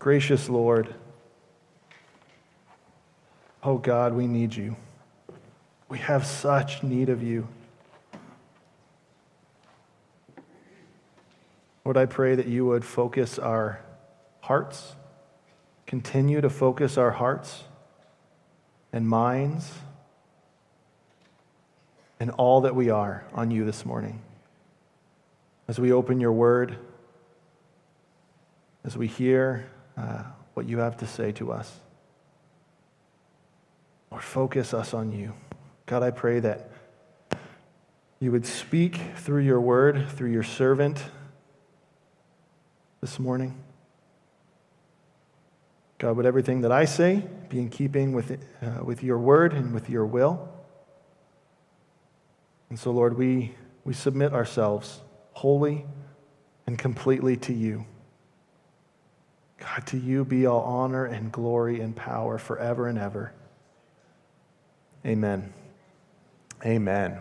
Gracious Lord, oh God, we need you. We have such need of you. Lord, I pray that you would focus our hearts, continue to focus our hearts and minds and all that we are on you this morning. As we open your word, as we hear uh, what you have to say to us, Lord, focus us on you. God, I pray that you would speak through your word, through your servant this morning. God, would everything that I say be in keeping with, uh, with your word and with your will? And so, Lord, we, we submit ourselves wholly and completely to you. God, to you be all honor and glory and power forever and ever. Amen. Amen.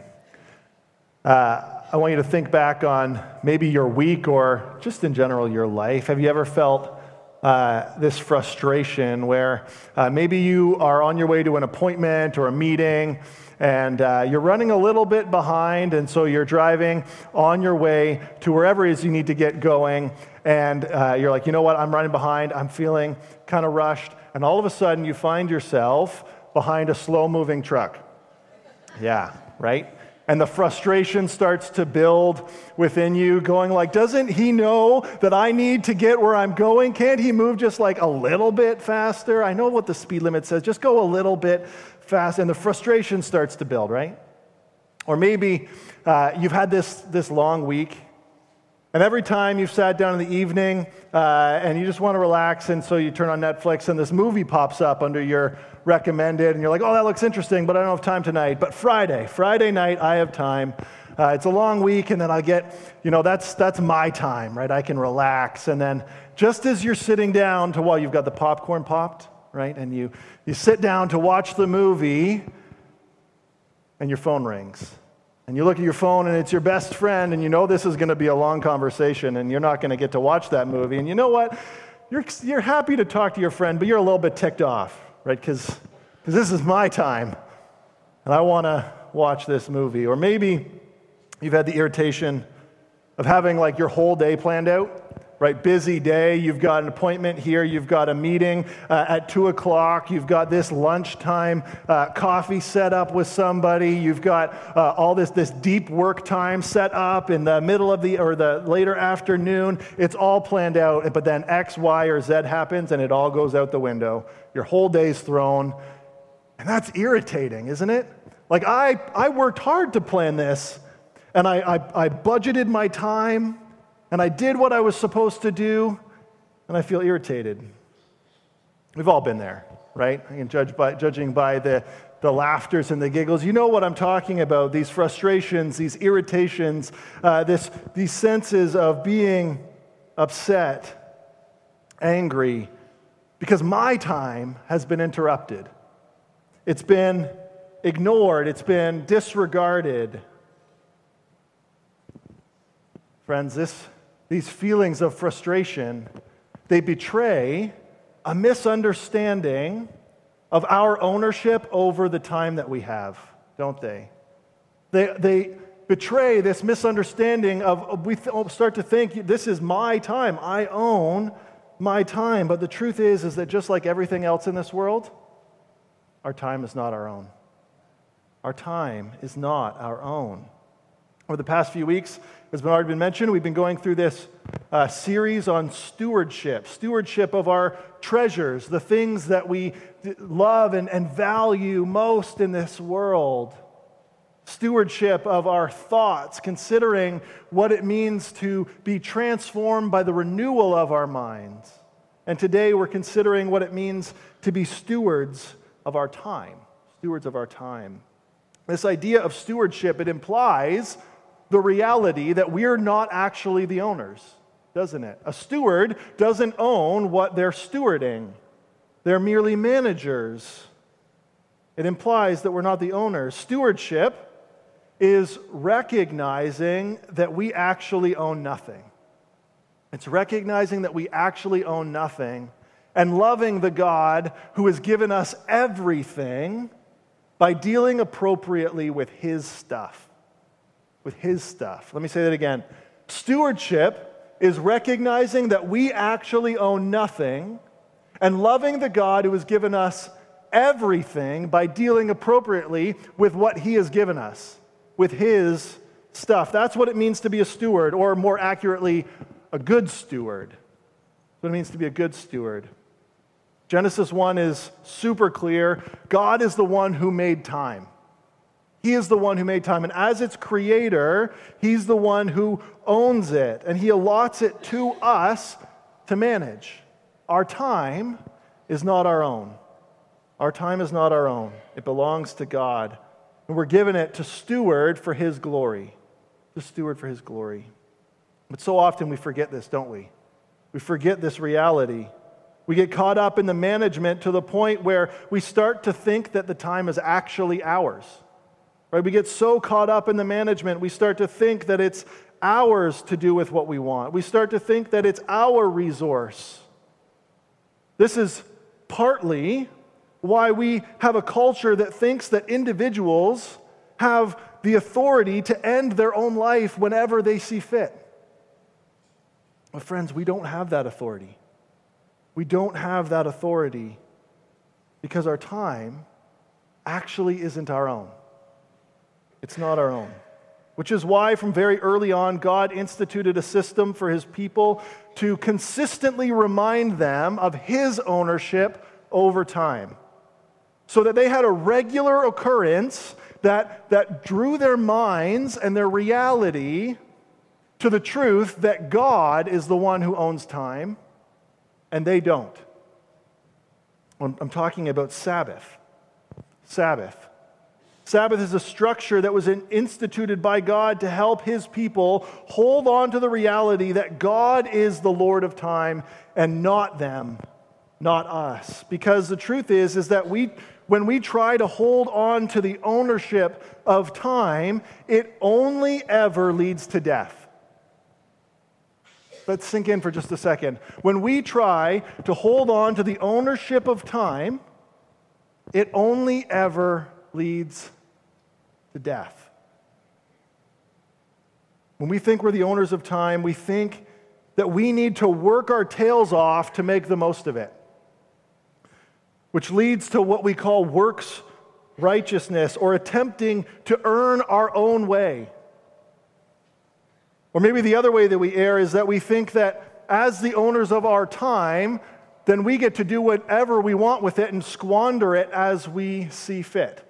Uh, I want you to think back on maybe your week or just in general your life. Have you ever felt uh, this frustration where uh, maybe you are on your way to an appointment or a meeting and uh, you're running a little bit behind, and so you're driving on your way to wherever it is you need to get going, and uh, you're like, you know what, I'm running behind, I'm feeling kind of rushed, and all of a sudden you find yourself behind a slow moving truck. Yeah, right? and the frustration starts to build within you going like doesn't he know that i need to get where i'm going? Can't he move just like a little bit faster? I know what the speed limit says. Just go a little bit fast. And the frustration starts to build right? Or maybe uh, you've had this this long week and every time you've sat down in the evening uh, and you just want to relax, and so you turn on Netflix and this movie pops up under your recommended, and you're like, oh, that looks interesting, but I don't have time tonight. But Friday, Friday night, I have time. Uh, it's a long week, and then I get, you know, that's, that's my time, right? I can relax. And then just as you're sitting down to, while you've got the popcorn popped, right? And you, you sit down to watch the movie, and your phone rings. And you look at your phone and it's your best friend, and you know this is going to be a long conversation, and you're not going to get to watch that movie. And you know what? You're, you're happy to talk to your friend, but you're a little bit ticked off, right? Because this is my time, and I want to watch this movie. Or maybe you've had the irritation of having like your whole day planned out right? Busy day. You've got an appointment here. You've got a meeting uh, at two o'clock. You've got this lunchtime uh, coffee set up with somebody. You've got uh, all this, this deep work time set up in the middle of the or the later afternoon. It's all planned out. But then X, Y, or Z happens and it all goes out the window. Your whole day's thrown. And that's irritating, isn't it? Like I, I worked hard to plan this and I, I, I budgeted my time and I did what I was supposed to do, and I feel irritated. We've all been there, right? I judge by, judging by the, the laughters and the giggles. You know what I'm talking about these frustrations, these irritations, uh, this, these senses of being upset, angry, because my time has been interrupted. It's been ignored, it's been disregarded. Friends, this these feelings of frustration, they betray a misunderstanding of our ownership over the time that we have, don't they? They, they betray this misunderstanding of we start to think this is my time. I own my time. But the truth is, is that just like everything else in this world, our time is not our own. Our time is not our own. Over the past few weeks, as already been mentioned, we've been going through this uh, series on stewardship, stewardship of our treasures, the things that we love and, and value most in this world. Stewardship of our thoughts, considering what it means to be transformed by the renewal of our minds. And today we're considering what it means to be stewards of our time. Stewards of our time. This idea of stewardship, it implies the reality that we're not actually the owners, doesn't it? A steward doesn't own what they're stewarding, they're merely managers. It implies that we're not the owners. Stewardship is recognizing that we actually own nothing. It's recognizing that we actually own nothing and loving the God who has given us everything by dealing appropriately with his stuff. With his stuff. Let me say that again. Stewardship is recognizing that we actually own nothing and loving the God who has given us everything by dealing appropriately with what he has given us, with his stuff. That's what it means to be a steward, or more accurately, a good steward. What it means to be a good steward. Genesis 1 is super clear. God is the one who made time. He is the one who made time. And as its creator, He's the one who owns it. And He allots it to us to manage. Our time is not our own. Our time is not our own, it belongs to God. And we're given it to steward for His glory. To steward for His glory. But so often we forget this, don't we? We forget this reality. We get caught up in the management to the point where we start to think that the time is actually ours. Right? We get so caught up in the management, we start to think that it's ours to do with what we want. We start to think that it's our resource. This is partly why we have a culture that thinks that individuals have the authority to end their own life whenever they see fit. But, friends, we don't have that authority. We don't have that authority because our time actually isn't our own. It's not our own. Which is why, from very early on, God instituted a system for his people to consistently remind them of his ownership over time. So that they had a regular occurrence that, that drew their minds and their reality to the truth that God is the one who owns time and they don't. I'm talking about Sabbath. Sabbath. Sabbath is a structure that was instituted by God to help his people hold on to the reality that God is the Lord of time and not them, not us. Because the truth is is that we when we try to hold on to the ownership of time, it only ever leads to death. Let's sink in for just a second. When we try to hold on to the ownership of time, it only ever leads to death. When we think we're the owners of time, we think that we need to work our tails off to make the most of it, which leads to what we call works righteousness or attempting to earn our own way. Or maybe the other way that we err is that we think that as the owners of our time, then we get to do whatever we want with it and squander it as we see fit.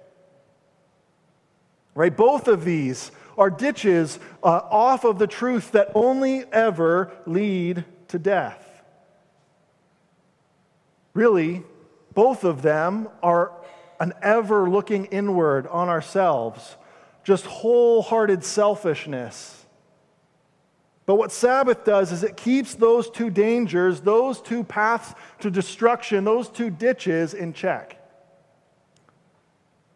Right? Both of these are ditches uh, off of the truth that only ever lead to death. Really, both of them are an ever looking inward on ourselves, just wholehearted selfishness but what Sabbath does is it keeps those two dangers, those two paths to destruction, those two ditches in check.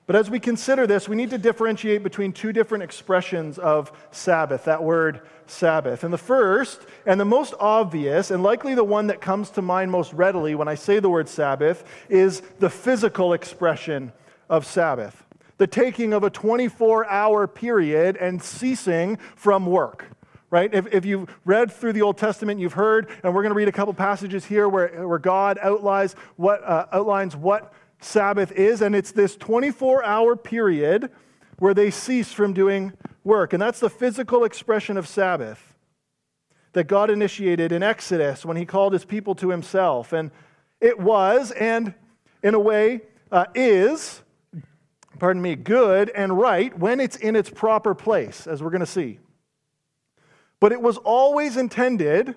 But as we consider this, we need to differentiate between two different expressions of Sabbath, that word Sabbath. And the first, and the most obvious, and likely the one that comes to mind most readily when I say the word Sabbath, is the physical expression of Sabbath the taking of a 24 hour period and ceasing from work right? If, if you've read through the Old Testament, you've heard, and we're going to read a couple passages here where, where God outlines what, uh, outlines what Sabbath is, and it's this 24 hour period where they cease from doing work. And that's the physical expression of Sabbath that God initiated in Exodus when he called his people to himself. And it was, and in a way, uh, is, pardon me, good and right when it's in its proper place, as we're going to see. But it was always intended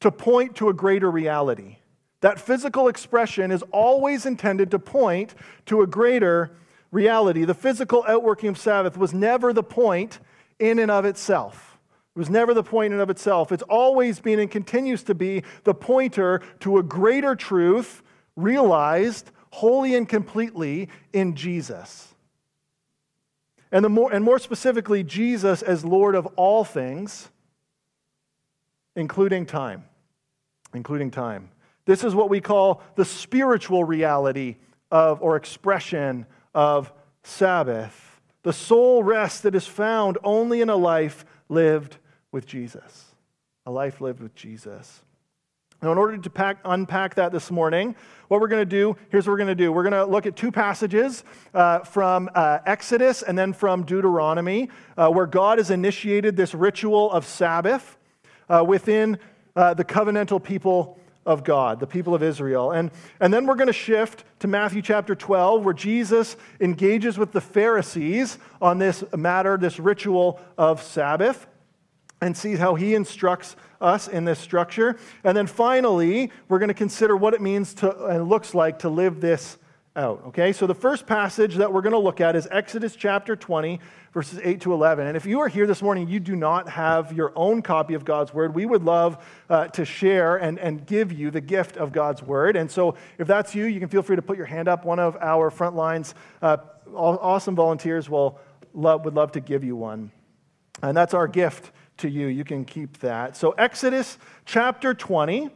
to point to a greater reality. That physical expression is always intended to point to a greater reality. The physical outworking of Sabbath was never the point in and of itself. It was never the point in and of itself. It's always been and continues to be the pointer to a greater truth realized wholly and completely in Jesus. And, the more, and more specifically, Jesus as Lord of all things, including time. Including time. This is what we call the spiritual reality of or expression of Sabbath. The soul rest that is found only in a life lived with Jesus. A life lived with Jesus. Now, in order to pack, unpack that this morning, what we're going to do, here's what we're going to do. We're going to look at two passages uh, from uh, Exodus and then from Deuteronomy, uh, where God has initiated this ritual of Sabbath uh, within uh, the covenantal people of God, the people of Israel. And, and then we're going to shift to Matthew chapter 12, where Jesus engages with the Pharisees on this matter, this ritual of Sabbath, and sees how he instructs us in this structure. And then finally, we're going to consider what it means to and looks like to live this out. Okay, so the first passage that we're going to look at is Exodus chapter 20, verses 8 to 11. And if you are here this morning, you do not have your own copy of God's word, we would love uh, to share and, and give you the gift of God's word. And so if that's you, you can feel free to put your hand up. One of our front lines, uh, awesome volunteers will love, would love to give you one. And that's our gift to you. You can keep that. So, Exodus chapter 20,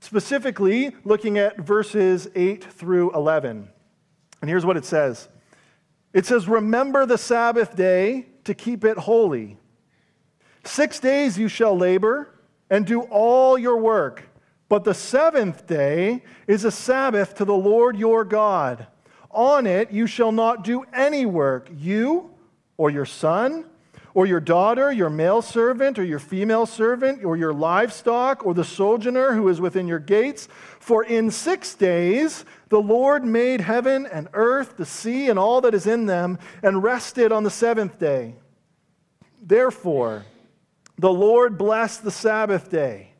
specifically looking at verses 8 through 11. And here's what it says it says, Remember the Sabbath day to keep it holy. Six days you shall labor and do all your work. But the seventh day is a Sabbath to the Lord your God. On it you shall not do any work, you or your son or your daughter, your male servant, or your female servant, or your livestock, or the sojourner who is within your gates. For in six days the Lord made heaven and earth, the sea, and all that is in them, and rested on the seventh day. Therefore, the Lord blessed the Sabbath day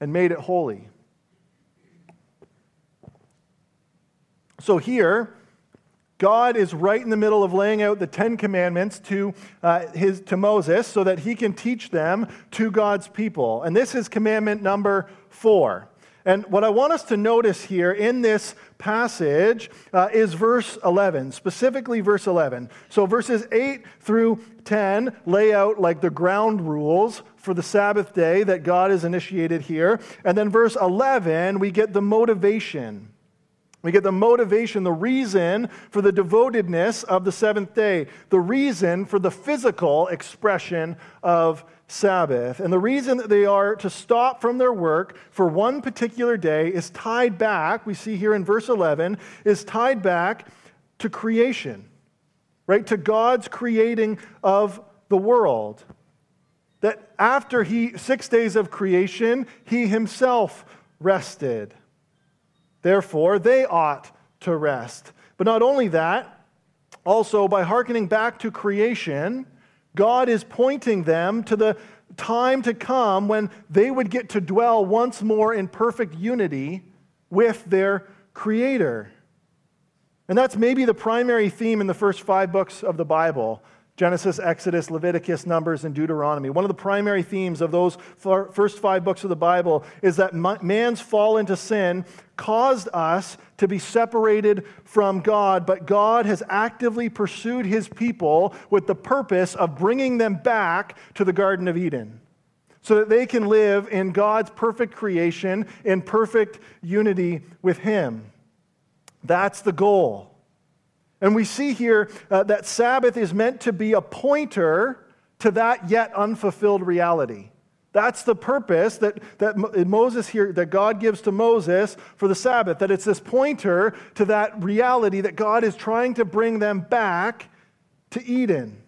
and made it holy. So here, God is right in the middle of laying out the Ten Commandments to, uh, his, to Moses so that he can teach them to God's people. And this is commandment number four. And what I want us to notice here in this passage uh, is verse 11, specifically verse 11. So verses 8 through 10 lay out like the ground rules for the Sabbath day that God has initiated here. And then verse 11, we get the motivation we get the motivation, the reason for the devotedness of the seventh day, the reason for the physical expression of Sabbath. And the reason that they are to stop from their work for one particular day is tied back, we see here in verse 11, is tied back to creation, right? To God's creating of the world. That after he, six days of creation, he himself rested. Therefore, they ought to rest. But not only that, also by hearkening back to creation, God is pointing them to the time to come when they would get to dwell once more in perfect unity with their Creator. And that's maybe the primary theme in the first five books of the Bible Genesis, Exodus, Leviticus, Numbers, and Deuteronomy. One of the primary themes of those first five books of the Bible is that man's fall into sin caused us to be separated from God, but God has actively pursued his people with the purpose of bringing them back to the Garden of Eden so that they can live in God's perfect creation in perfect unity with him. That's the goal. And we see here uh, that Sabbath is meant to be a pointer to that yet unfulfilled reality. That's the purpose that, that Moses here, that God gives to Moses for the Sabbath, that it's this pointer to that reality that God is trying to bring them back to Eden.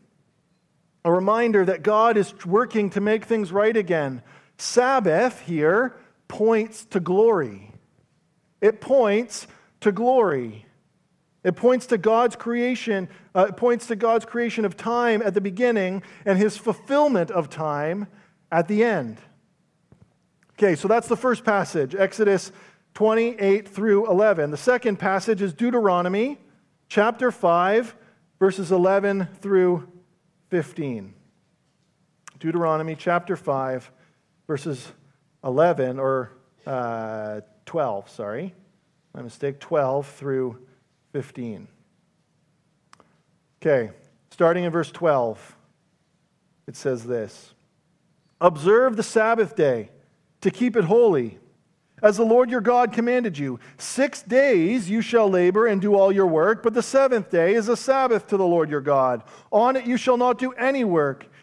A reminder that God is working to make things right again. Sabbath here points to glory. It points to glory. It points to God's creation, uh, it points to God's creation of time at the beginning and his fulfillment of time at the end. Okay, so that's the first passage, Exodus 28 through 11. The second passage is Deuteronomy chapter 5, verses 11 through 15. Deuteronomy chapter 5, verses 11, or uh, 12, sorry. My mistake, 12 through 15. Okay, starting in verse 12, it says this Observe the Sabbath day to keep it holy. as the Lord your God commanded you. Six days you shall labor and do all your work, but the seventh day is a Sabbath to the Lord your God. On it you shall not do any work,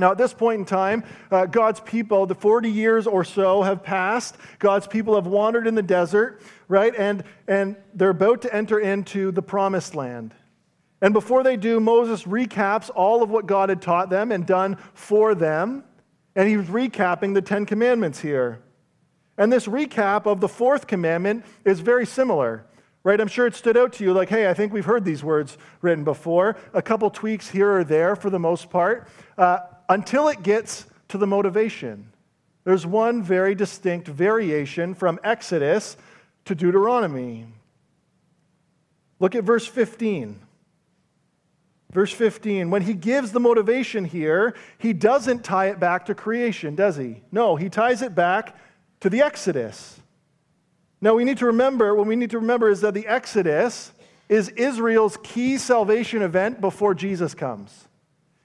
Now, at this point in time, uh, God's people, the 40 years or so have passed. God's people have wandered in the desert, right? And, and they're about to enter into the promised land. And before they do, Moses recaps all of what God had taught them and done for them. And he's recapping the Ten Commandments here. And this recap of the fourth commandment is very similar, right? I'm sure it stood out to you like, hey, I think we've heard these words written before. A couple tweaks here or there for the most part, uh, until it gets to the motivation. There's one very distinct variation from Exodus to Deuteronomy. Look at verse 15. Verse 15, when he gives the motivation here, he doesn't tie it back to creation, does he? No, he ties it back to the Exodus. Now, we need to remember, what we need to remember is that the Exodus is Israel's key salvation event before Jesus comes.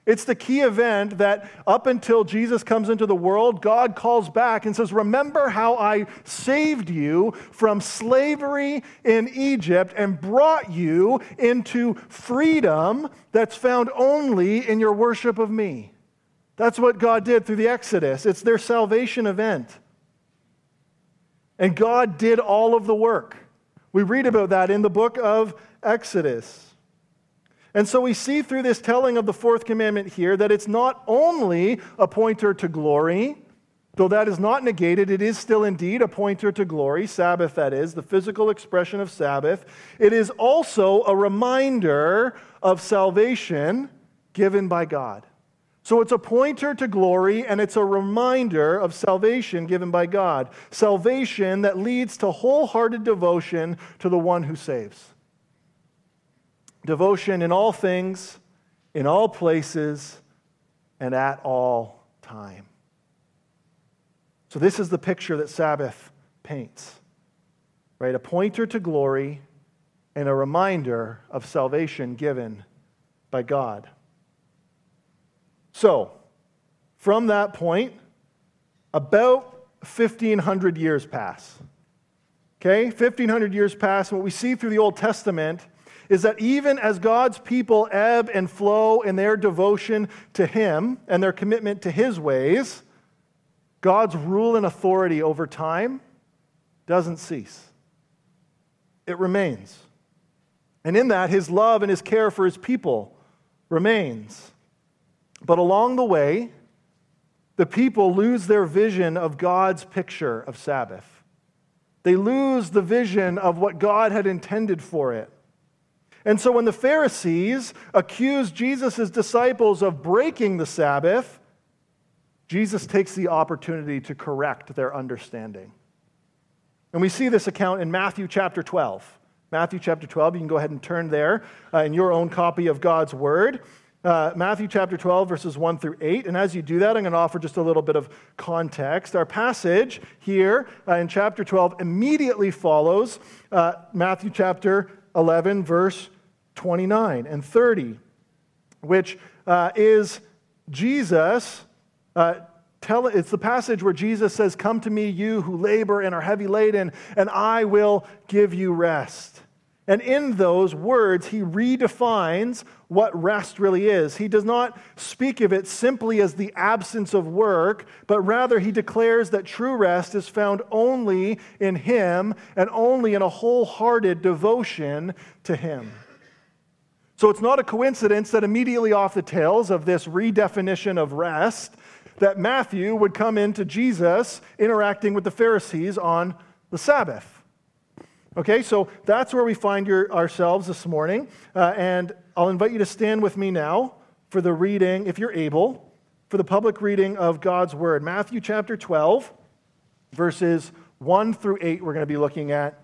It's the key event that up until Jesus comes into the world, God calls back and says, Remember how I saved you from slavery in Egypt and brought you into freedom that's found only in your worship of me. That's what God did through the Exodus. It's their salvation event. And God did all of the work. We read about that in the book of Exodus. And so we see through this telling of the fourth commandment here that it's not only a pointer to glory, though that is not negated, it is still indeed a pointer to glory, Sabbath that is, the physical expression of Sabbath. It is also a reminder of salvation given by God. So it's a pointer to glory and it's a reminder of salvation given by God. Salvation that leads to wholehearted devotion to the one who saves devotion in all things, in all places, and at all time. So, this is the picture that Sabbath paints, right? A pointer to glory and a reminder of salvation given by God. So, from that point, about 1,500 years pass. Okay? 1,500 years pass. And what we see through the Old Testament is that even as God's people ebb and flow in their devotion to Him and their commitment to His ways, God's rule and authority over time doesn't cease. It remains. And in that, His love and His care for His people remains. But along the way, the people lose their vision of God's picture of Sabbath. They lose the vision of what God had intended for it. And so when the Pharisees accuse Jesus' disciples of breaking the Sabbath, Jesus takes the opportunity to correct their understanding. And we see this account in Matthew chapter 12. Matthew chapter 12, you can go ahead and turn there uh, in your own copy of God's Word. Uh, Matthew chapter 12, verses 1 through 8. And as you do that, I'm going to offer just a little bit of context. Our passage here uh, in chapter 12 immediately follows uh, Matthew chapter 11, verse 29 and 30, which uh, is Jesus. Uh, tell, it's the passage where Jesus says, Come to me, you who labor and are heavy laden, and I will give you rest. And in those words, he redefines what rest really is. He does not speak of it simply as the absence of work, but rather he declares that true rest is found only in him and only in a wholehearted devotion to him. So it's not a coincidence that immediately off the tails of this redefinition of rest, that Matthew would come into Jesus interacting with the Pharisees on the Sabbath. Okay, so that's where we find your, ourselves this morning. Uh, and I'll invite you to stand with me now for the reading, if you're able, for the public reading of God's Word. Matthew chapter 12, verses 1 through 8, we're going to be looking at.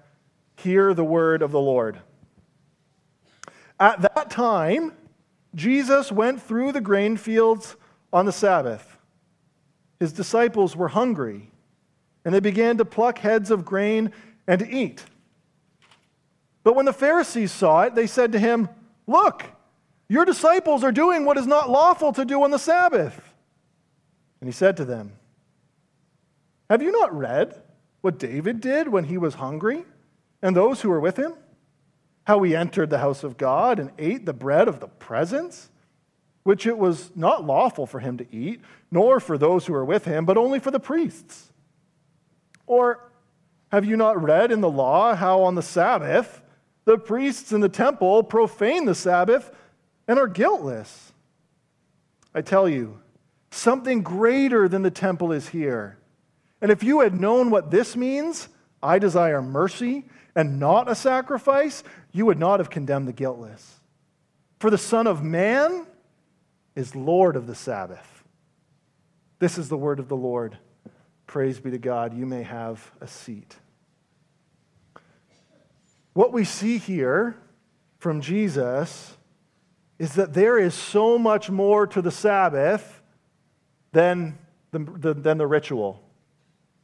Hear the word of the Lord. At that time, Jesus went through the grain fields on the Sabbath. His disciples were hungry, and they began to pluck heads of grain and to eat. But when the Pharisees saw it, they said to him, Look, your disciples are doing what is not lawful to do on the Sabbath. And he said to them, Have you not read what David did when he was hungry, and those who were with him? How he entered the house of God and ate the bread of the presence, which it was not lawful for him to eat, nor for those who were with him, but only for the priests. Or have you not read in the law how on the Sabbath the priests in the temple profane the Sabbath? and are guiltless. I tell you, something greater than the temple is here. And if you had known what this means, I desire mercy and not a sacrifice, you would not have condemned the guiltless. For the Son of Man is Lord of the Sabbath. This is the word of the Lord. Praise be to God. You may have a seat. What we see here from Jesus is that there is so much more to the Sabbath than the, than the ritual,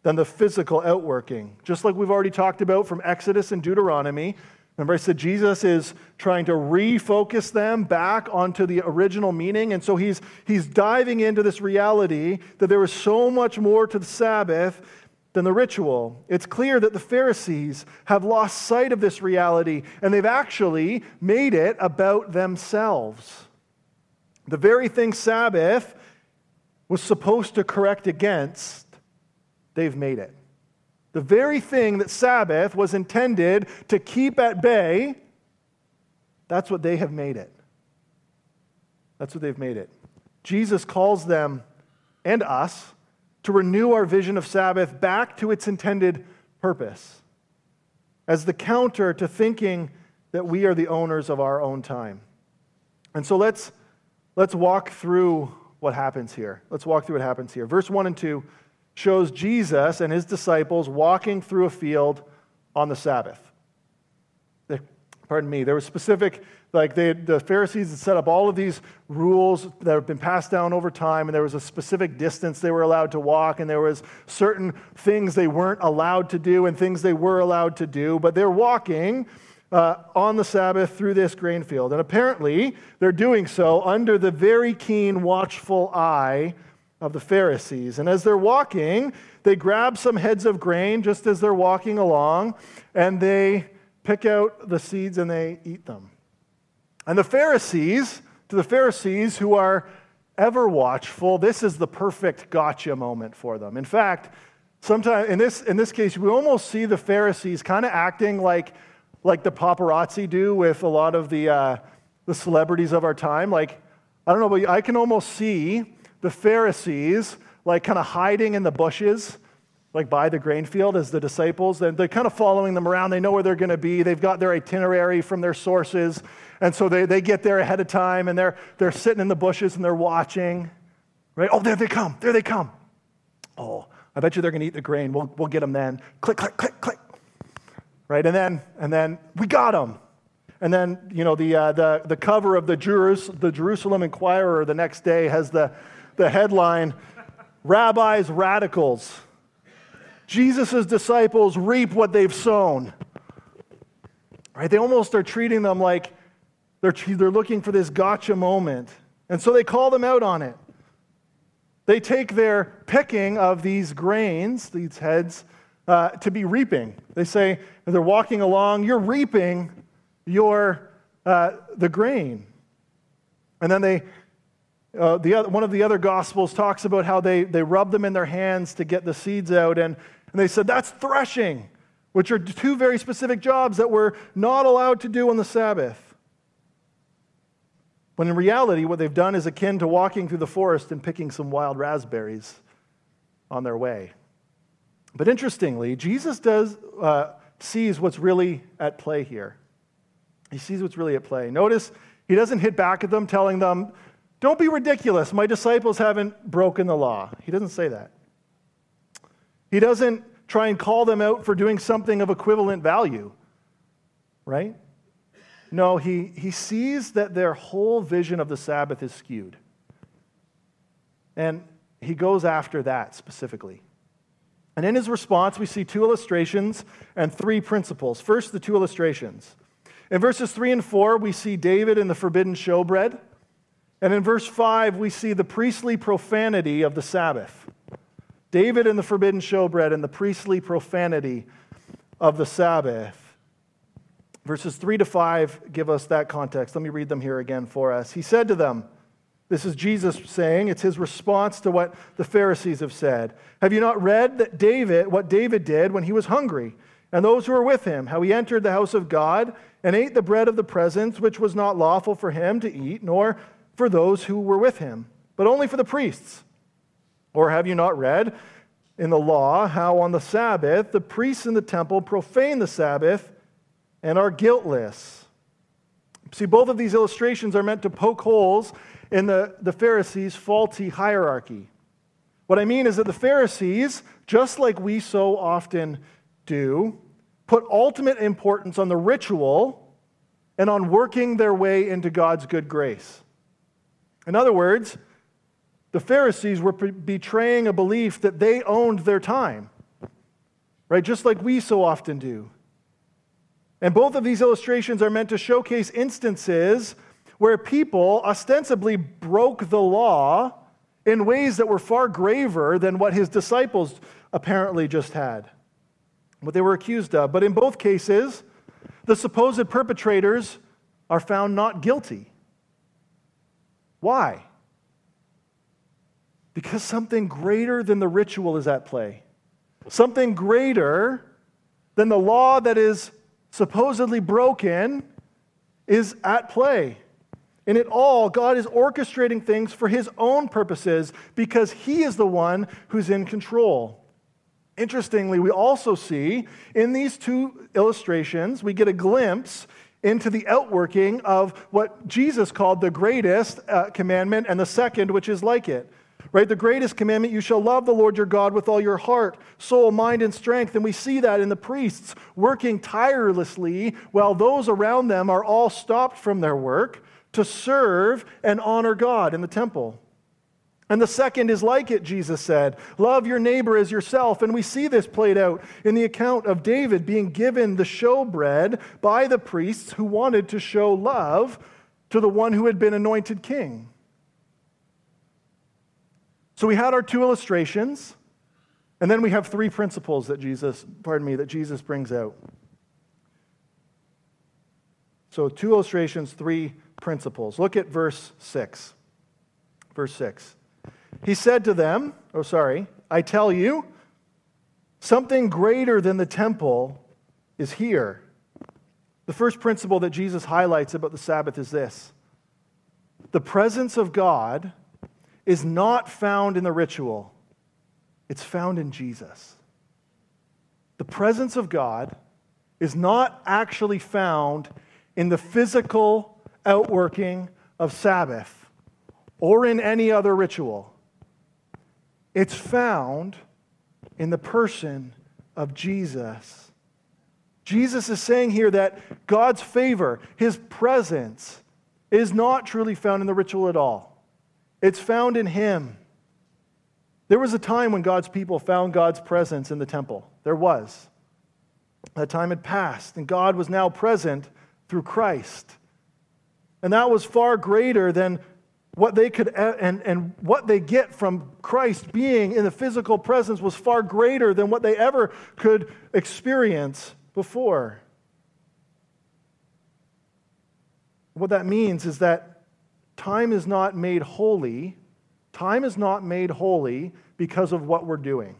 than the physical outworking. Just like we've already talked about from Exodus and Deuteronomy. Remember, I said Jesus is trying to refocus them back onto the original meaning. And so he's, he's diving into this reality that there is so much more to the Sabbath than the ritual. It's clear that the Pharisees have lost sight of this reality and they've actually made it about themselves. The very thing Sabbath was supposed to correct against, they've made it. The very thing that Sabbath was intended to keep at bay, that's what they have made it. That's what they've made it. Jesus calls them and us to renew our vision of Sabbath back to its intended purpose as the counter to thinking that we are the owners of our own time. And so let's, let's walk through what happens here. Let's walk through what happens here. Verse 1 and 2 shows Jesus and his disciples walking through a field on the Sabbath. Pardon me, there was specific like they, the Pharisees had set up all of these rules that have been passed down over time, and there was a specific distance they were allowed to walk, and there was certain things they weren't allowed to do and things they were allowed to do. But they're walking uh, on the Sabbath through this grain field, and apparently they're doing so under the very keen, watchful eye of the Pharisees. And as they're walking, they grab some heads of grain just as they're walking along, and they pick out the seeds and they eat them. And the Pharisees, to the Pharisees who are ever watchful, this is the perfect gotcha moment for them. In fact, sometimes in this, in this case, we almost see the Pharisees kind of acting like, like the paparazzi do with a lot of the, uh, the celebrities of our time. Like, I don't know, but I can almost see the Pharisees like kind of hiding in the bushes like by the grain field as the disciples. And they're kind of following them around. They know where they're going to be. They've got their itinerary from their sources. And so they, they get there ahead of time and they're, they're sitting in the bushes and they're watching. Right? Oh, there they come. There they come. Oh, I bet you they're going to eat the grain. We'll, we'll get them then. Click, click, click, click. Right? And then, and then we got them. And then, you know, the, uh, the, the cover of the, Jerus- the Jerusalem Inquirer the next day has the, the headline Rabbis Radicals. Jesus' disciples reap what they've sown. Right? They almost are treating them like they're, they're looking for this gotcha moment. And so they call them out on it. They take their picking of these grains, these heads, uh, to be reaping. They say, they're walking along, you're reaping your, uh, the grain. And then they, uh, the other, one of the other gospels talks about how they, they rub them in their hands to get the seeds out. And, and they said, that's threshing, which are two very specific jobs that we're not allowed to do on the Sabbath. When in reality, what they've done is akin to walking through the forest and picking some wild raspberries on their way. But interestingly, Jesus does uh, sees what's really at play here. He sees what's really at play. Notice he doesn't hit back at them, telling them, Don't be ridiculous. My disciples haven't broken the law. He doesn't say that. He doesn't try and call them out for doing something of equivalent value, right? No, he, he sees that their whole vision of the Sabbath is skewed. And he goes after that specifically. And in his response, we see two illustrations and three principles. First, the two illustrations. In verses 3 and 4, we see David in the forbidden showbread. And in verse 5, we see the priestly profanity of the Sabbath. David and the forbidden showbread and the priestly profanity of the Sabbath. Verses 3 to 5 give us that context. Let me read them here again for us. He said to them, This is Jesus saying, it's his response to what the Pharisees have said. Have you not read that David, what David did when he was hungry, and those who were with him, how he entered the house of God and ate the bread of the presence, which was not lawful for him to eat, nor for those who were with him, but only for the priests? Or have you not read in the law how on the Sabbath the priests in the temple profane the Sabbath? and are guiltless. See, both of these illustrations are meant to poke holes in the, the Pharisees' faulty hierarchy. What I mean is that the Pharisees, just like we so often do, put ultimate importance on the ritual and on working their way into God's good grace. In other words, the Pharisees were betraying a belief that they owned their time, right? Just like we so often do. And both of these illustrations are meant to showcase instances where people ostensibly broke the law in ways that were far graver than what his disciples apparently just had, what they were accused of. But in both cases, the supposed perpetrators are found not guilty. Why? Because something greater than the ritual is at play. Something greater than the law that is supposedly broken, is at play. In it all, God is orchestrating things for his own purposes because he is the one who's in control. Interestingly, we also see in these two illustrations, we get a glimpse into the outworking of what Jesus called the greatest uh, commandment and the second, which is like it. Right? The greatest commandment, you shall love the Lord your God with all your heart, soul, mind, and strength. And we see that in the priests working tirelessly while those around them are all stopped from their work to serve and honor God in the temple. And the second is like it, Jesus said love your neighbor as yourself. And we see this played out in the account of David being given the showbread by the priests who wanted to show love to the one who had been anointed king. So we had our two illustrations, and then we have three principles that Jesus, pardon me, that Jesus brings out. So two illustrations, three principles. Look at verse 6. Verse 6. He said to them, oh, sorry, I tell you, something greater than the temple is here. The first principle that Jesus highlights about the Sabbath is this the presence of God is not found in the ritual, it's found in Jesus. The presence of God is not actually found in the physical outworking of Sabbath or in any other ritual. It's found in the person of Jesus. Jesus is saying here that God's favor, his presence, is not truly found in the ritual at all. It's found in Him. There was a time when God's people found God's presence in the temple. There was. That time had passed, and God was now present through Christ. And that was far greater than what they could and, and what they get from Christ being in the physical presence was far greater than what they ever could experience before. What that means is that time is not made holy. Time is not made holy because of what we're doing.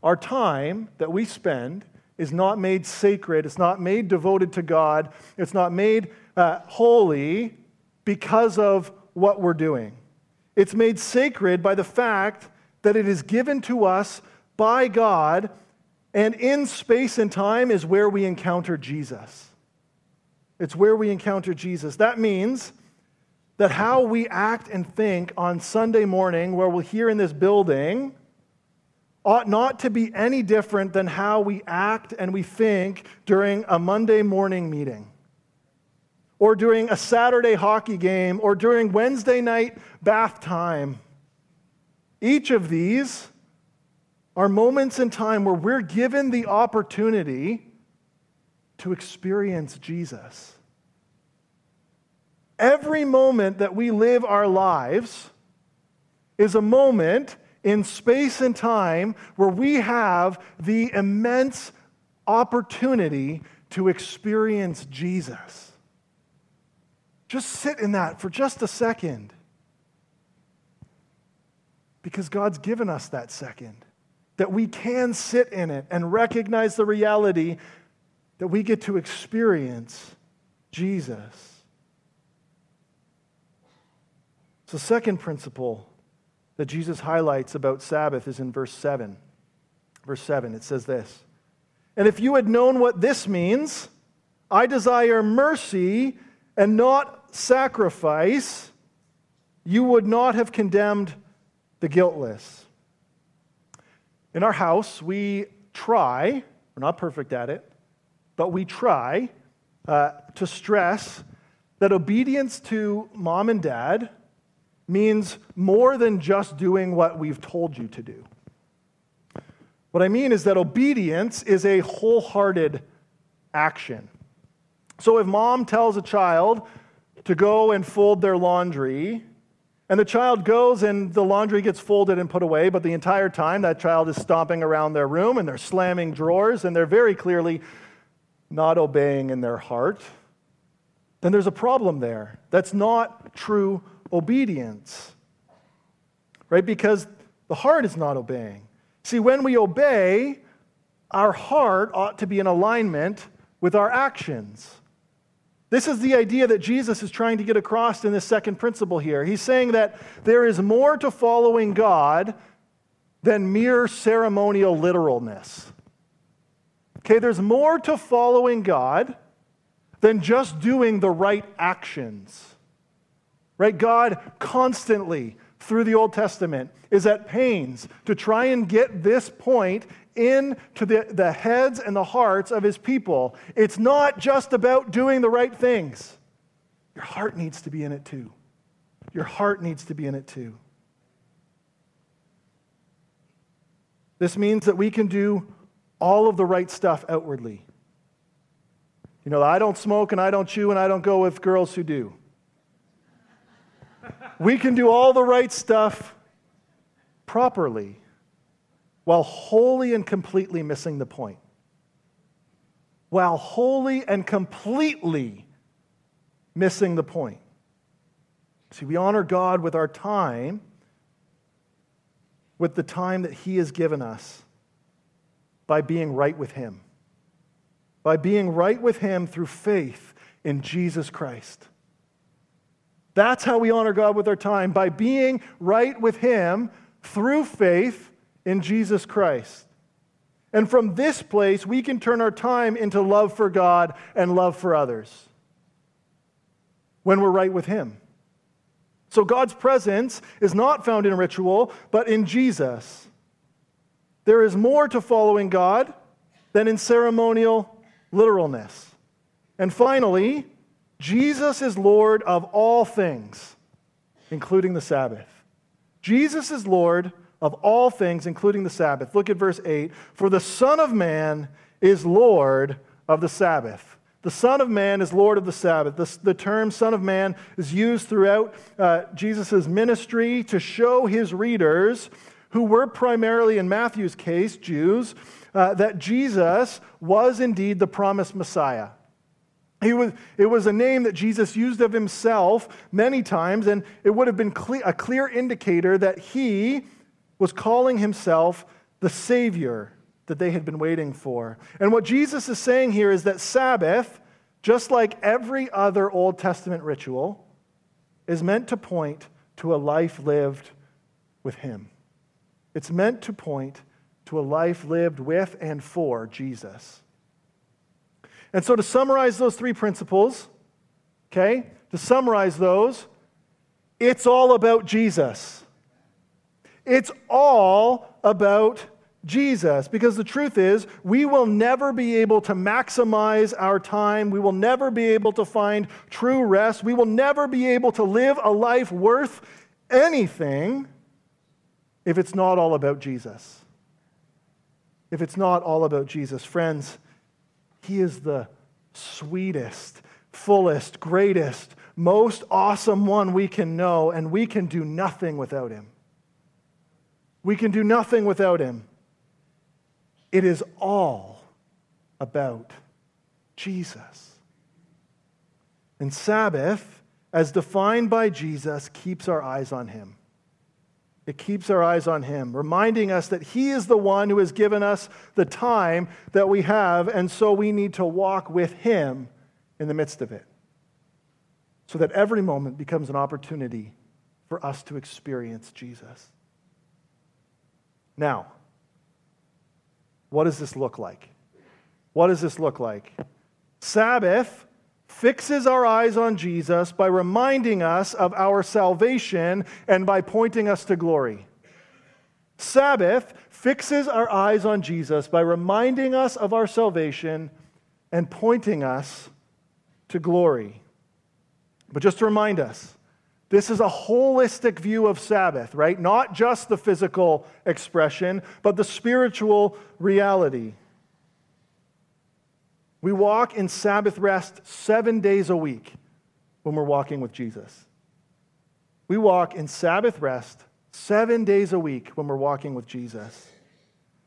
Our time that we spend is not made sacred, it's not made devoted to God, it's not made uh, holy because of what we're doing. It's made sacred by the fact that it is given to us by God, and in space and time is where we encounter Jesus. It's where we encounter Jesus. That means that how we act and think on Sunday morning, where we're here in this building, ought not to be any different than how we act and we think during a Monday morning meeting, or during a Saturday hockey game, or during Wednesday night bath time. Each of these are moments in time where we're given the opportunity to experience Jesus. Every moment that we live our lives is a moment in space and time where we have the immense opportunity to experience Jesus. Just sit in that for just a second. Because God's given us that second, that we can sit in it and recognize the reality that we get to experience Jesus. So, second principle that Jesus highlights about Sabbath is in verse 7. Verse 7, it says this And if you had known what this means, I desire mercy and not sacrifice, you would not have condemned the guiltless. In our house, we try, we're not perfect at it, but we try uh, to stress that obedience to mom and dad means more than just doing what we've told you to do. What I mean is that obedience is a wholehearted action. So if mom tells a child to go and fold their laundry, and the child goes and the laundry gets folded and put away, but the entire time that child is stomping around their room and they're slamming drawers and they're very clearly not obeying in their heart, then there's a problem there. That's not true obedience. Right? Because the heart is not obeying. See, when we obey, our heart ought to be in alignment with our actions. This is the idea that Jesus is trying to get across in this second principle here. He's saying that there is more to following God than mere ceremonial literalness. Okay, there's more to following God than just doing the right actions. Right? God constantly, through the Old Testament, is at pains to try and get this point into the, the heads and the hearts of his people. It's not just about doing the right things, your heart needs to be in it too. Your heart needs to be in it too. This means that we can do all of the right stuff outwardly. You know, I don't smoke and I don't chew and I don't go with girls who do we can do all the right stuff properly while wholly and completely missing the point. While wholly and completely missing the point. See, we honor God with our time, with the time that He has given us, by being right with Him. By being right with Him through faith in Jesus Christ. That's how we honor God with our time, by being right with Him through faith in Jesus Christ. And from this place, we can turn our time into love for God and love for others when we're right with Him. So God's presence is not found in ritual, but in Jesus. There is more to following God than in ceremonial literalness. And finally, Jesus is Lord of all things, including the Sabbath. Jesus is Lord of all things, including the Sabbath. Look at verse 8. For the Son of Man is Lord of the Sabbath. The Son of Man is Lord of the Sabbath. The, the term Son of Man is used throughout uh, Jesus' ministry to show his readers, who were primarily, in Matthew's case, Jews, uh, that Jesus was indeed the promised Messiah. He was, it was a name that Jesus used of himself many times, and it would have been clear, a clear indicator that he was calling himself the Savior that they had been waiting for. And what Jesus is saying here is that Sabbath, just like every other Old Testament ritual, is meant to point to a life lived with Him. It's meant to point to a life lived with and for Jesus. And so, to summarize those three principles, okay, to summarize those, it's all about Jesus. It's all about Jesus. Because the truth is, we will never be able to maximize our time. We will never be able to find true rest. We will never be able to live a life worth anything if it's not all about Jesus. If it's not all about Jesus. Friends, He is the sweetest, fullest, greatest, most awesome one we can know, and we can do nothing without Him. We can do nothing without Him. It is all about Jesus. And Sabbath, as defined by Jesus, keeps our eyes on Him. It keeps our eyes on Him, reminding us that He is the one who has given us the time that we have, and so we need to walk with Him in the midst of it. So that every moment becomes an opportunity for us to experience Jesus. Now, what does this look like? What does this look like? Sabbath fixes our eyes on Jesus by reminding us of our salvation and by pointing us to glory. Sabbath fixes our eyes on Jesus by reminding us of our salvation and pointing us to glory. But just to remind us, this is a holistic view of Sabbath, right? Not just the physical expression, but the spiritual reality. We walk in Sabbath rest seven days a week when we're walking with Jesus. We walk in Sabbath rest seven days a week when we're walking with Jesus.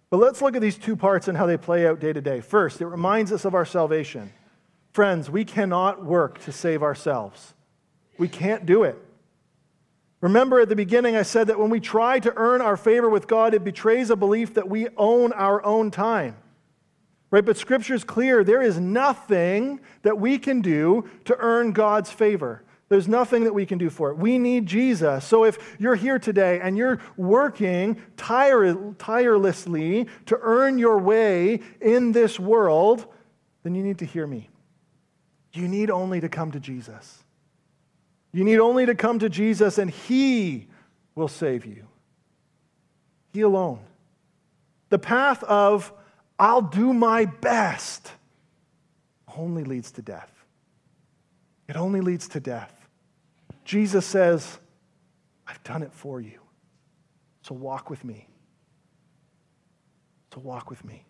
But let's look at these two parts and how they play out day to day. First, it reminds us of our salvation. Friends, we cannot work to save ourselves, we can't do it. Remember at the beginning, I said that when we try to earn our favor with God, it betrays a belief that we own our own time. Right? But Scripture is clear there is nothing that we can do to earn God's favor. There's nothing that we can do for it. We need Jesus. So if you're here today and you're working tire- tirelessly to earn your way in this world, then you need to hear me. You need only to come to Jesus. You need only to come to Jesus and He will save you. He alone. The path of, I'll do my best, only leads to death. It only leads to death. Jesus says, I've done it for you. So walk with me. So walk with me.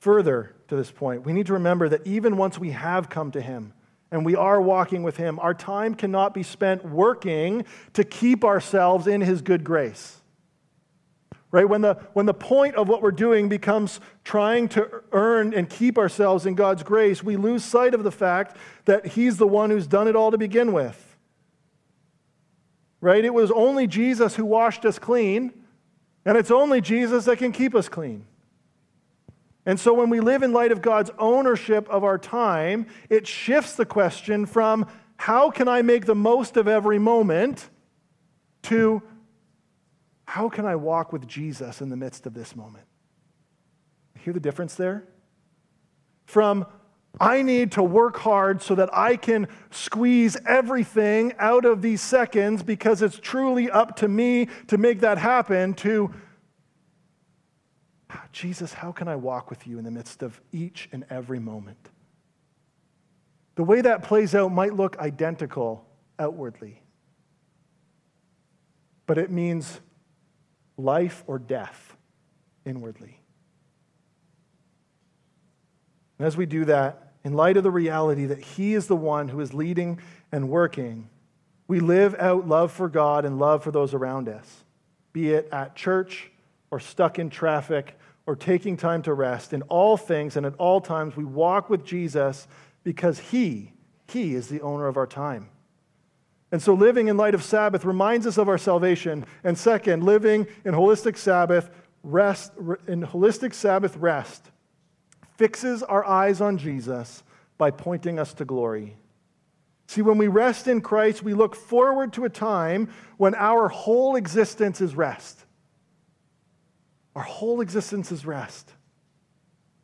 Further to this point, we need to remember that even once we have come to Him, and we are walking with Him, our time cannot be spent working to keep ourselves in His good grace. Right? When the, when the point of what we're doing becomes trying to earn and keep ourselves in God's grace, we lose sight of the fact that He's the one who's done it all to begin with. Right? It was only Jesus who washed us clean, and it's only Jesus that can keep us clean. And so when we live in light of God's ownership of our time, it shifts the question from how can I make the most of every moment to how can I walk with Jesus in the midst of this moment? Hear the difference there? From I need to work hard so that I can squeeze everything out of these seconds because it's truly up to me to make that happen to Ah, Jesus, how can I walk with you in the midst of each and every moment? The way that plays out might look identical outwardly, but it means life or death inwardly. And as we do that, in light of the reality that He is the one who is leading and working, we live out love for God and love for those around us, be it at church or stuck in traffic or taking time to rest. In all things and at all times, we walk with Jesus because He, He is the owner of our time. And so, living in light of Sabbath reminds us of our salvation. And second, living in holistic Sabbath rest, in holistic Sabbath rest, fixes our eyes on Jesus by pointing us to glory. See, when we rest in Christ, we look forward to a time when our whole existence is rest. Our whole existence is rest.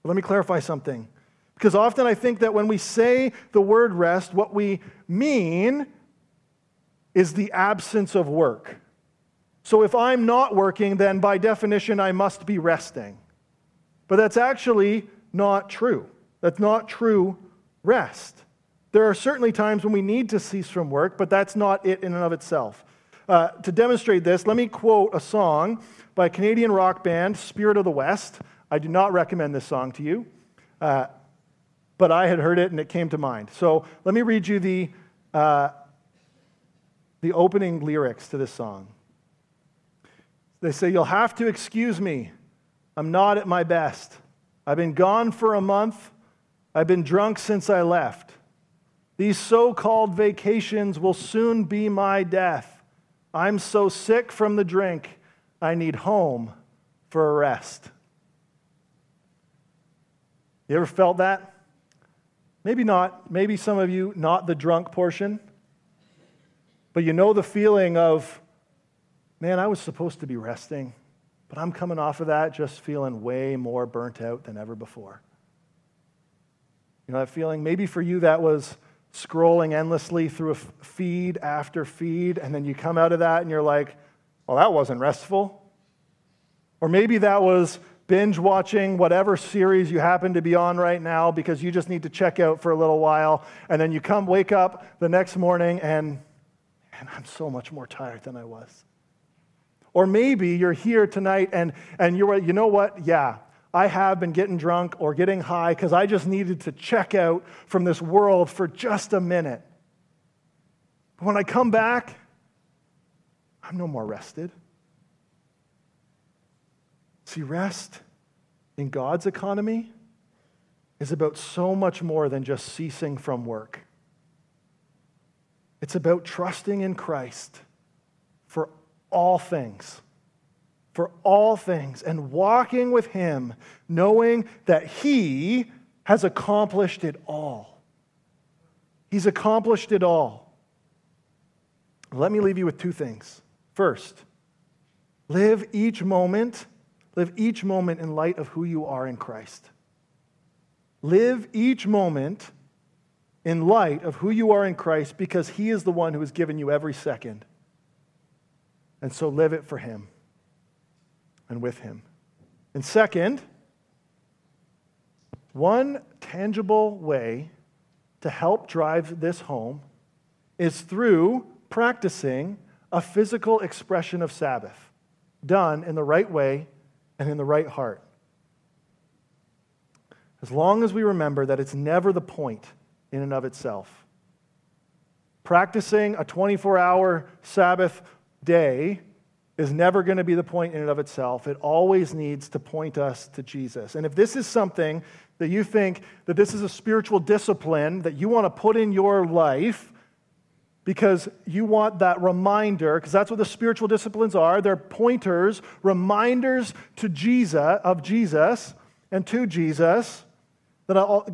But let me clarify something. Because often I think that when we say the word rest, what we mean is the absence of work. So if I'm not working, then by definition, I must be resting. But that's actually not true. That's not true rest. There are certainly times when we need to cease from work, but that's not it in and of itself. Uh, to demonstrate this, let me quote a song by Canadian rock band, Spirit of the West. I do not recommend this song to you, uh, but I had heard it and it came to mind. So let me read you the, uh, the opening lyrics to this song. They say, You'll have to excuse me. I'm not at my best. I've been gone for a month. I've been drunk since I left. These so called vacations will soon be my death. I'm so sick from the drink, I need home for a rest. You ever felt that? Maybe not. Maybe some of you, not the drunk portion. But you know the feeling of, man, I was supposed to be resting, but I'm coming off of that just feeling way more burnt out than ever before. You know that feeling? Maybe for you that was scrolling endlessly through a feed after feed, and then you come out of that and you're like, well, that wasn't restful. Or maybe that was binge watching whatever series you happen to be on right now because you just need to check out for a little while, and then you come wake up the next morning and, and I'm so much more tired than I was. Or maybe you're here tonight and, and you're, you know what? Yeah, I have been getting drunk or getting high because I just needed to check out from this world for just a minute. But when I come back, I'm no more rested. See, rest in God's economy is about so much more than just ceasing from work. It's about trusting in Christ for all things for all things and walking with Him, knowing that He has accomplished it all. He's accomplished it all. Let me leave you with two things. First, live each moment, live each moment in light of who you are in Christ. Live each moment in light of who you are in Christ because He is the one who has given you every second. And so live it for Him and with Him. And second, one tangible way to help drive this home is through practicing a physical expression of Sabbath, done in the right way and in the right heart. As long as we remember that it's never the point in and of itself. Practicing a 24 hour Sabbath day is never going to be the point in and of itself. It always needs to point us to Jesus. And if this is something that you think that this is a spiritual discipline that you want to put in your life because you want that reminder, because that's what the spiritual disciplines are, they're pointers, reminders to Jesus of Jesus and to Jesus. That a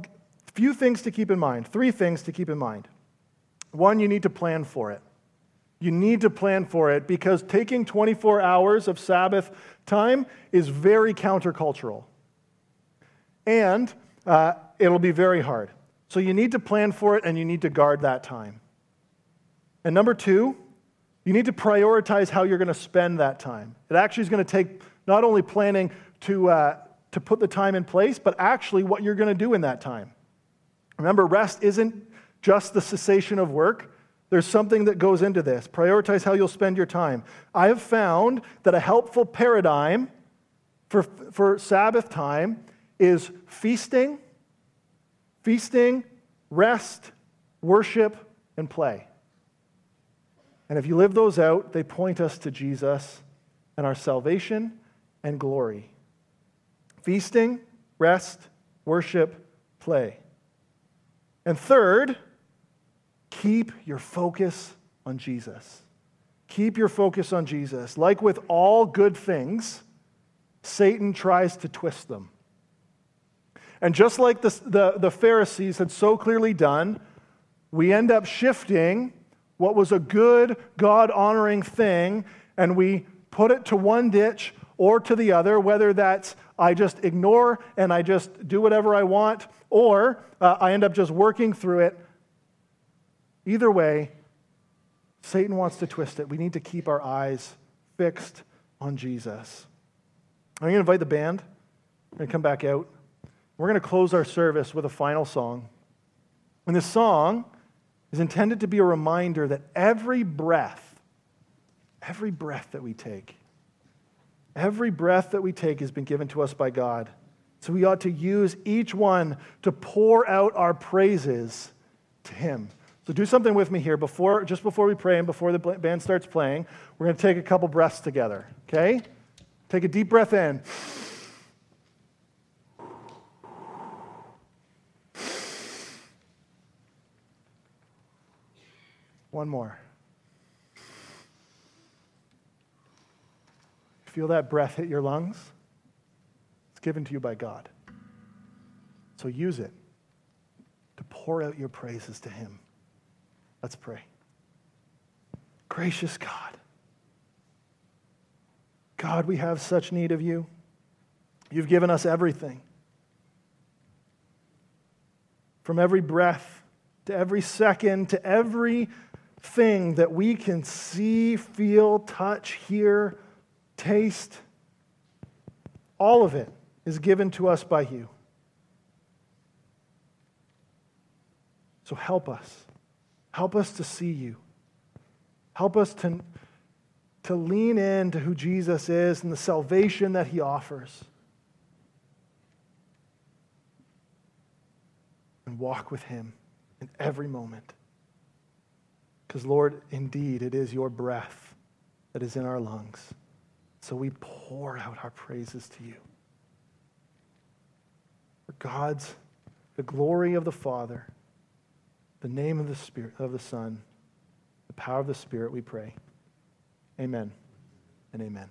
few things to keep in mind, three things to keep in mind. One, you need to plan for it. You need to plan for it because taking 24 hours of Sabbath time is very countercultural. And uh, it'll be very hard. So you need to plan for it and you need to guard that time. And number two, you need to prioritize how you're going to spend that time. It actually is going to take not only planning to, uh, to put the time in place, but actually what you're going to do in that time. Remember, rest isn't just the cessation of work. There's something that goes into this. Prioritize how you'll spend your time. I have found that a helpful paradigm for, for Sabbath time is feasting, feasting, rest, worship, and play. And if you live those out, they point us to Jesus and our salvation and glory. Feasting, rest, worship, play. And third, Keep your focus on Jesus. Keep your focus on Jesus. Like with all good things, Satan tries to twist them. And just like the, the, the, Pharisees had so clearly done, we end up shifting what was a good, God honoring thing, and we put it to one ditch or to the other, whether that's I just ignore and I just do whatever I want, or uh, I end up just working through it Either way, Satan wants to twist it. We need to keep our eyes fixed on Jesus. I'm going to invite the band. We're going to come back out. We're going to close our service with a final song. And this song is intended to be a reminder that every breath, every breath that we take, every breath that we take has been given to us by God. So we ought to use each one to pour out our praises to Him. So do something with me here before, just before we pray and before the band starts playing. We're going to take a couple breaths together, okay? Take a deep breath in. One more. Feel that breath hit your lungs? It's given to you by God. So use it to pour out your praises to Him. Let's pray. Gracious God, God, we have such need of you. You've given us everything. From every breath to every second to every thing that we can see, feel, touch, hear, taste, all of it is given to us by you. So help us. Help us to see you. Help us to, to lean into who Jesus is and the salvation that he offers. And walk with him in every moment. Because, Lord, indeed, it is your breath that is in our lungs. So we pour out our praises to you. For God's, the glory of the Father, the name of the Spirit, of the Son, the power of the Spirit, we pray. Amen and amen.